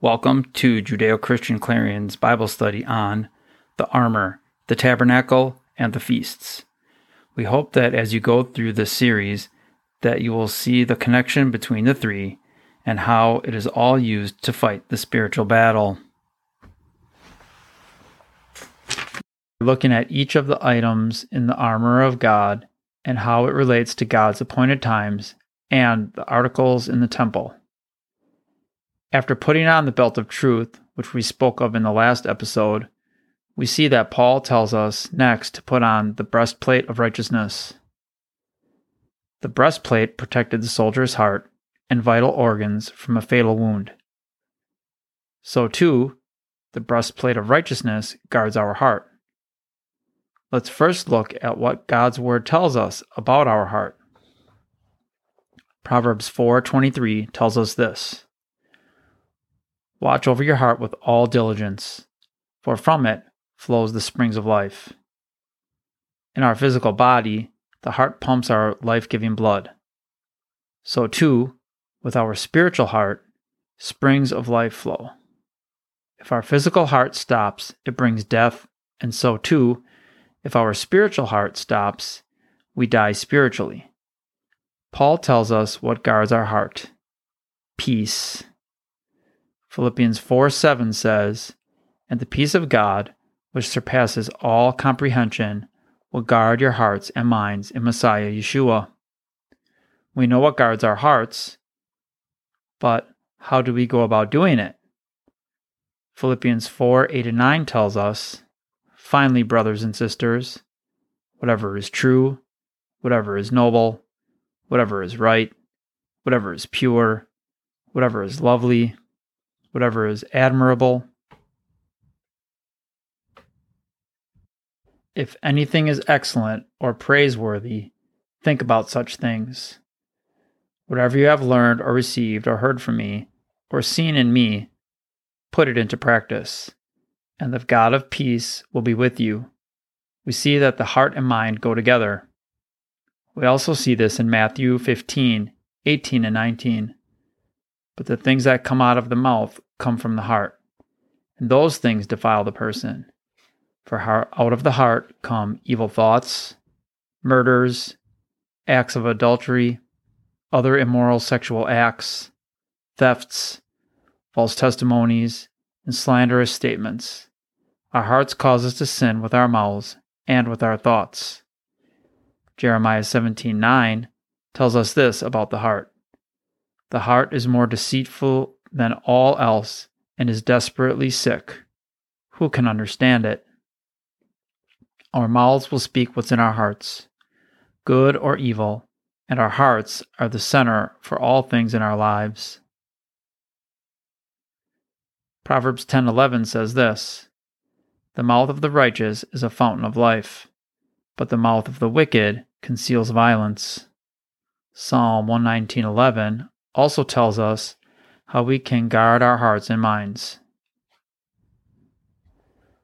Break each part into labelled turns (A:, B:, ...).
A: Welcome to Judeo Christian Clarion's Bible study on the armor, the tabernacle, and the feasts. We hope that as you go through this series, that you will see the connection between the three and how it is all used to fight the spiritual battle. Looking at each of the items in the armor of God and how it relates to God's appointed times and the articles in the temple. After putting on the belt of truth, which we spoke of in the last episode, we see that Paul tells us next to put on the breastplate of righteousness. The breastplate protected the soldier's heart and vital organs from a fatal wound. So, too, the breastplate of righteousness guards our heart. Let's first look at what God's word tells us about our heart. Proverbs 4:23 tells us this: Watch over your heart with all diligence, for from it flows the springs of life. In our physical body, the heart pumps our life giving blood. So, too, with our spiritual heart, springs of life flow. If our physical heart stops, it brings death, and so, too, if our spiritual heart stops, we die spiritually. Paul tells us what guards our heart peace. Philippians 4 7 says, And the peace of God, which surpasses all comprehension, will guard your hearts and minds in Messiah Yeshua. We know what guards our hearts, but how do we go about doing it? Philippians 4 8 and 9 tells us, Finally, brothers and sisters, whatever is true, whatever is noble, whatever is right, whatever is pure, whatever is lovely, whatever is admirable. If anything is excellent or praiseworthy, think about such things. Whatever you have learned or received or heard from me or seen in me, put it into practice, and the God of peace will be with you. We see that the heart and mind go together. We also see this in Matthew 15, 18, and 19. But the things that come out of the mouth come from the heart, and those things defile the person. For out of the heart come evil thoughts, murders, acts of adultery, other immoral sexual acts, thefts, false testimonies, and slanderous statements. Our hearts cause us to sin with our mouths and with our thoughts. Jeremiah 17:9 tells us this about the heart. The heart is more deceitful than all else and is desperately sick. Who can understand it? Our mouths will speak what's in our hearts, good or evil, and our hearts are the center for all things in our lives. Proverbs 10:11 says this: The mouth of the righteous is a fountain of life, but the mouth of the wicked conceals violence. Psalm 119:11 also tells us how we can guard our hearts and minds.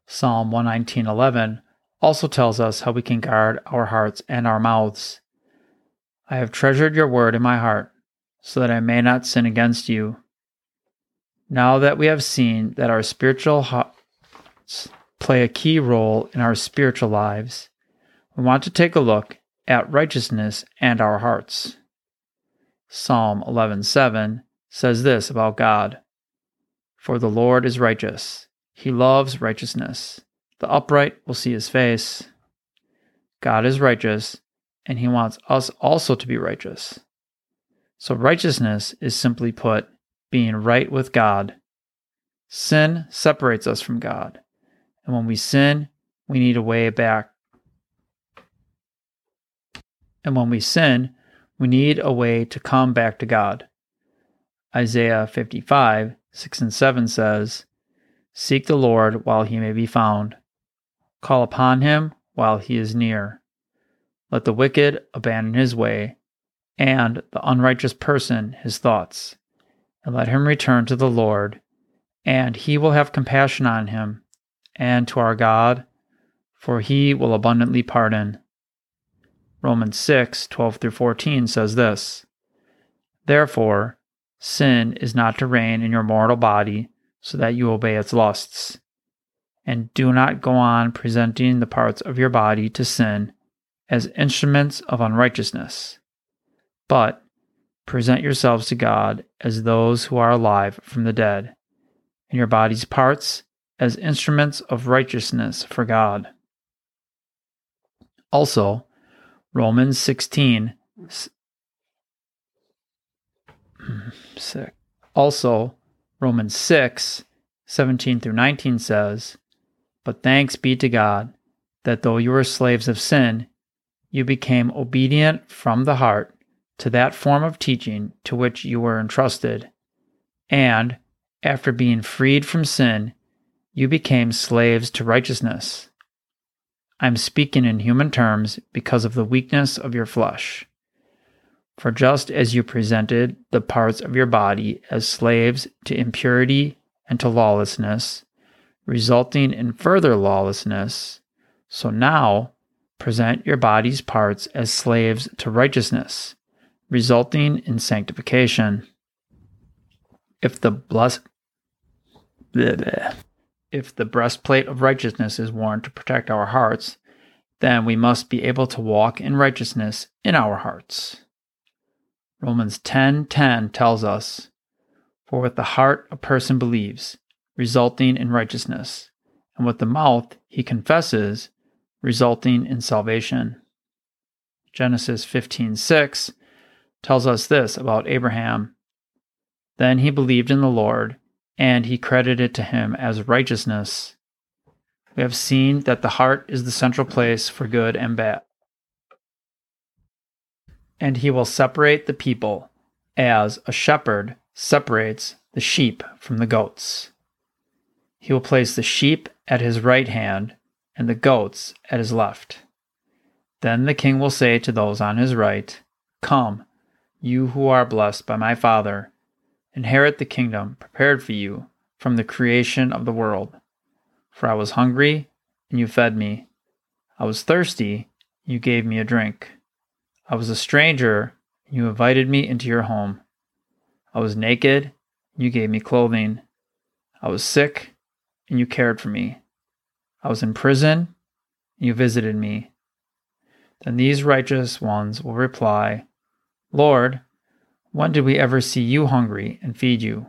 A: Psalm 119:11 also tells us how we can guard our hearts and our mouths. I have treasured your word in my heart, so that I may not sin against you. Now that we have seen that our spiritual hearts play a key role in our spiritual lives, we want to take a look at righteousness and our hearts. Psalm 11:7 says this about God: For the Lord is righteous; he loves righteousness. The upright will see his face. God is righteous, and he wants us also to be righteous. So righteousness is simply put being right with God. Sin separates us from God. And when we sin, we need a way back. And when we sin, we need a way to come back to God. Isaiah 55, 6 and 7 says, Seek the Lord while he may be found. Call upon him while he is near. Let the wicked abandon his way, and the unrighteous person his thoughts, and let him return to the Lord, and he will have compassion on him, and to our God, for he will abundantly pardon. Romans 6 12 through 14 says this Therefore, sin is not to reign in your mortal body, so that you obey its lusts. And do not go on presenting the parts of your body to sin as instruments of unrighteousness, but present yourselves to God as those who are alive from the dead, and your body's parts as instruments of righteousness for God. Also, Romans 16 Also, Romans 6 17 through 19 says, But thanks be to God that though you were slaves of sin, you became obedient from the heart to that form of teaching to which you were entrusted, and, after being freed from sin, you became slaves to righteousness. I'm speaking in human terms because of the weakness of your flesh. For just as you presented the parts of your body as slaves to impurity and to lawlessness, resulting in further lawlessness, so now present your body's parts as slaves to righteousness, resulting in sanctification. If the bless if the breastplate of righteousness is worn to protect our hearts, then we must be able to walk in righteousness in our hearts. Romans 10:10 10, tells us, "For with the heart a person believes, resulting in righteousness, and with the mouth he confesses, resulting in salvation." Genesis 15:6 tells us this about Abraham. Then he believed in the Lord, and he credited to him as righteousness. We have seen that the heart is the central place for good and bad and he will separate the people as a shepherd separates the sheep from the goats. He will place the sheep at his right hand and the goats at his left. Then the king will say to those on his right, Come, you who are blessed by my Father, inherit the kingdom prepared for you from the creation of the world. For I was hungry, and you fed me. I was thirsty, and you gave me a drink. I was a stranger, and you invited me into your home. I was naked, and you gave me clothing. I was sick, and you cared for me. I was in prison, and you visited me. Then these righteous ones will reply, Lord, when did we ever see you hungry and feed you,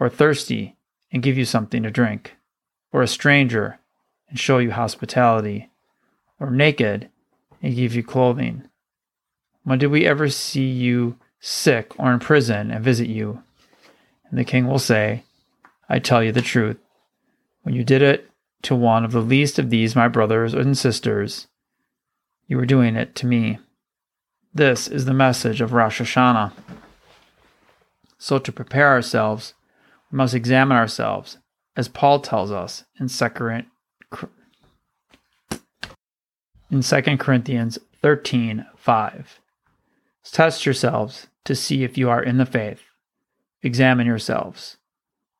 A: or thirsty and give you something to drink, or a stranger and show you hospitality, or naked and give you clothing? When did we ever see you sick or in prison and visit you? And the king will say, I tell you the truth. When you did it to one of the least of these, my brothers and sisters, you were doing it to me. This is the message of Rosh Hashanah. So, to prepare ourselves, we must examine ourselves, as Paul tells us in 2 in 2 Corinthians 13 5. Test yourselves to see if you are in the faith. Examine yourselves.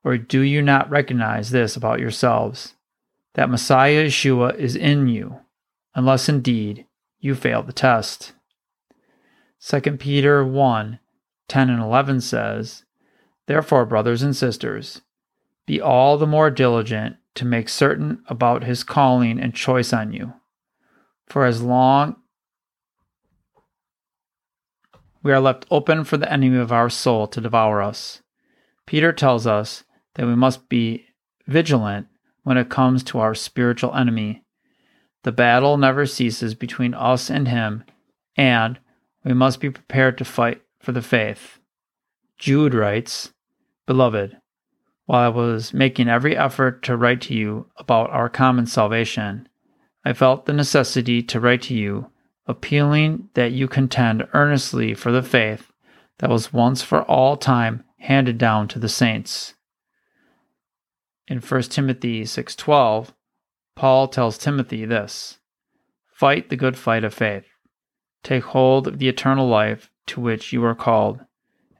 A: Or do you not recognize this about yourselves, that Messiah Yeshua is in you, unless indeed you fail the test? 2 Peter 1 10 and 11 says, Therefore, brothers and sisters, be all the more diligent to make certain about his calling and choice on you. For as long we are left open for the enemy of our soul to devour us. Peter tells us that we must be vigilant when it comes to our spiritual enemy. The battle never ceases between us and him, and we must be prepared to fight for the faith. Jude writes, Beloved, while I was making every effort to write to you about our common salvation, I felt the necessity to write to you appealing that you contend earnestly for the faith that was once for all time handed down to the saints. In 1 Timothy 6:12, Paul tells Timothy this: Fight the good fight of faith. Take hold of the eternal life to which you are called,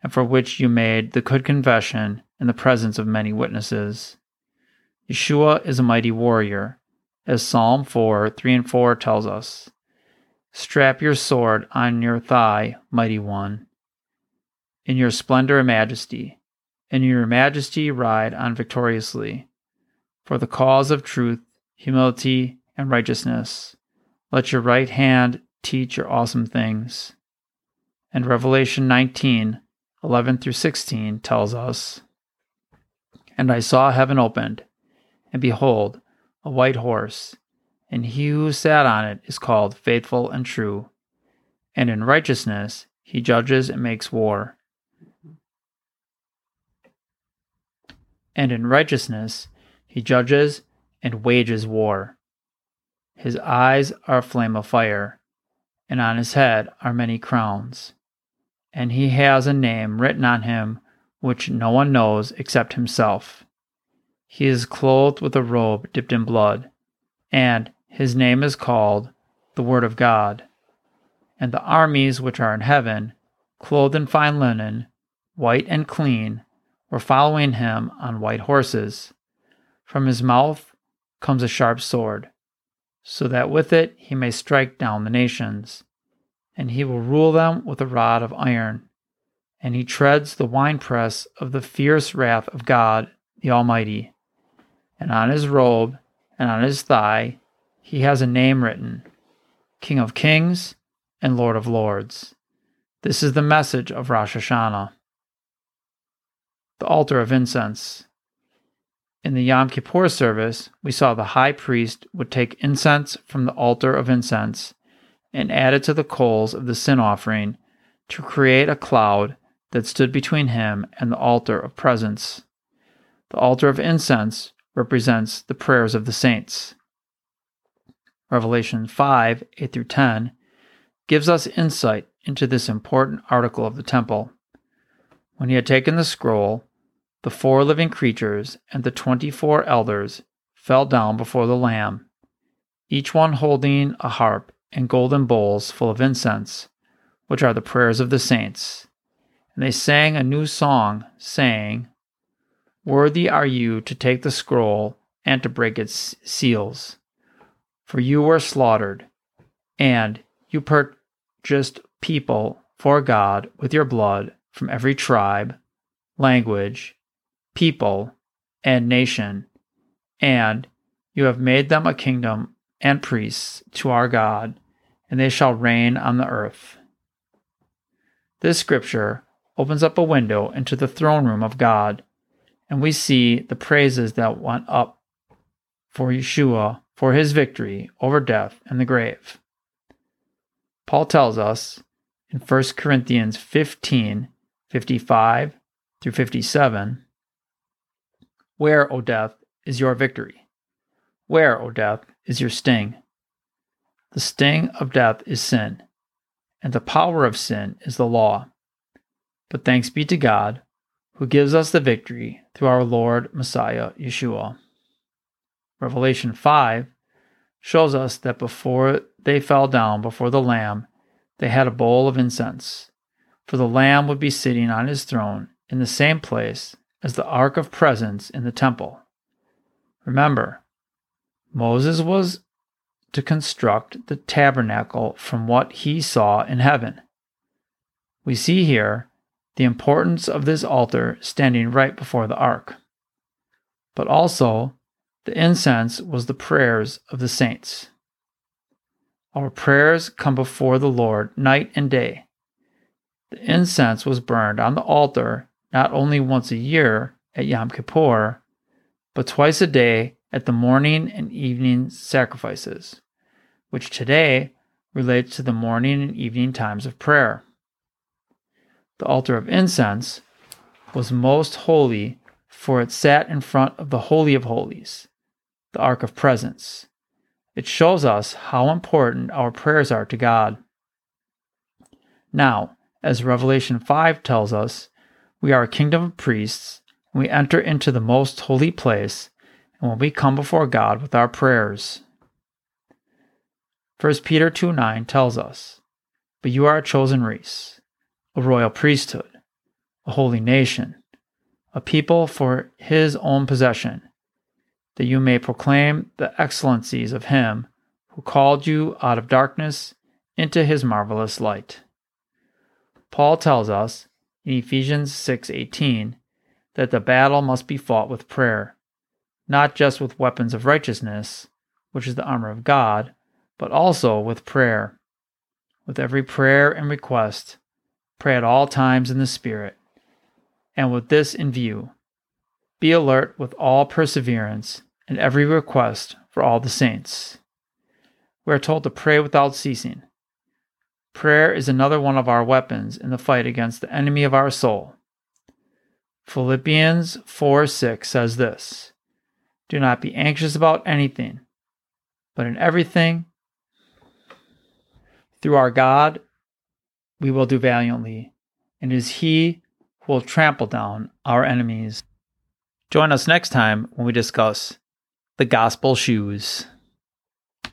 A: and for which you made the good confession in the presence of many witnesses. Yeshua is a mighty warrior, as Psalm 4 3 and 4 tells us. Strap your sword on your thigh, mighty one, in your splendor and majesty, in your majesty ride on victoriously. For the cause of truth, humility, and righteousness, let your right hand teach your awesome things. And Revelation 19, 11 through 16 tells us And I saw heaven opened, and behold, a white horse, and he who sat on it is called Faithful and True. And in righteousness he judges and makes war. And in righteousness he judges and wages war. His eyes are a flame of fire, and on his head are many crowns and he has a name written on him which no one knows except himself. He is clothed with a robe dipped in blood, and his name is called the Word of God. And the armies which are in heaven, clothed in fine linen, white and clean, were following him on white horses. From his mouth comes a sharp sword, so that with it he may strike down the nations and he will rule them with a rod of iron. And he treads the winepress of the fierce wrath of God the Almighty. And on his robe and on his thigh he has a name written King of Kings and Lord of Lords. This is the message of Rosh Hashanah. The altar of incense. In the Yom Kippur service, we saw the high priest would take incense from the altar of incense and added to the coals of the sin offering to create a cloud that stood between him and the altar of presence. The altar of incense represents the prayers of the saints. Revelation 5 8 through 10 gives us insight into this important article of the temple. When he had taken the scroll, the four living creatures and the twenty four elders fell down before the Lamb, each one holding a harp and golden bowls full of incense, which are the prayers of the saints. And they sang a new song, saying, Worthy are you to take the scroll and to break its seals. For you were slaughtered, and you purchased people for God with your blood from every tribe, language, people, and nation, and you have made them a kingdom and priests to our God and they shall reign on the earth. This scripture opens up a window into the throne room of God, and we see the praises that went up for Yeshua for his victory over death and the grave. Paul tells us in 1 Corinthians 15 55 through 57 Where, O death, is your victory? Where, O death, is your sting? The sting of death is sin, and the power of sin is the law. But thanks be to God, who gives us the victory through our Lord Messiah Yeshua. Revelation 5 shows us that before they fell down before the Lamb, they had a bowl of incense, for the Lamb would be sitting on his throne in the same place as the Ark of Presence in the temple. Remember, Moses was to construct the tabernacle from what he saw in heaven. We see here the importance of this altar standing right before the ark. But also, the incense was the prayers of the saints. Our prayers come before the Lord night and day. The incense was burned on the altar not only once a year at Yom Kippur, but twice a day at the morning and evening sacrifices which today relates to the morning and evening times of prayer. The altar of incense was most holy, for it sat in front of the Holy of Holies, the Ark of Presence. It shows us how important our prayers are to God. Now, as Revelation 5 tells us, we are a kingdom of priests, and we enter into the most holy place, and when we come before God with our prayers. 1 Peter 2 9 tells us, But you are a chosen race, a royal priesthood, a holy nation, a people for his own possession, that you may proclaim the excellencies of him who called you out of darkness into his marvelous light. Paul tells us in Ephesians 6:18 that the battle must be fought with prayer, not just with weapons of righteousness, which is the armor of God, but also with prayer. With every prayer and request, pray at all times in the Spirit. And with this in view, be alert with all perseverance and every request for all the saints. We are told to pray without ceasing. Prayer is another one of our weapons in the fight against the enemy of our soul. Philippians 4 6 says this Do not be anxious about anything, but in everything, through our God, we will do valiantly, and it is He who will trample down our enemies. Join us next time when we discuss the gospel shoes.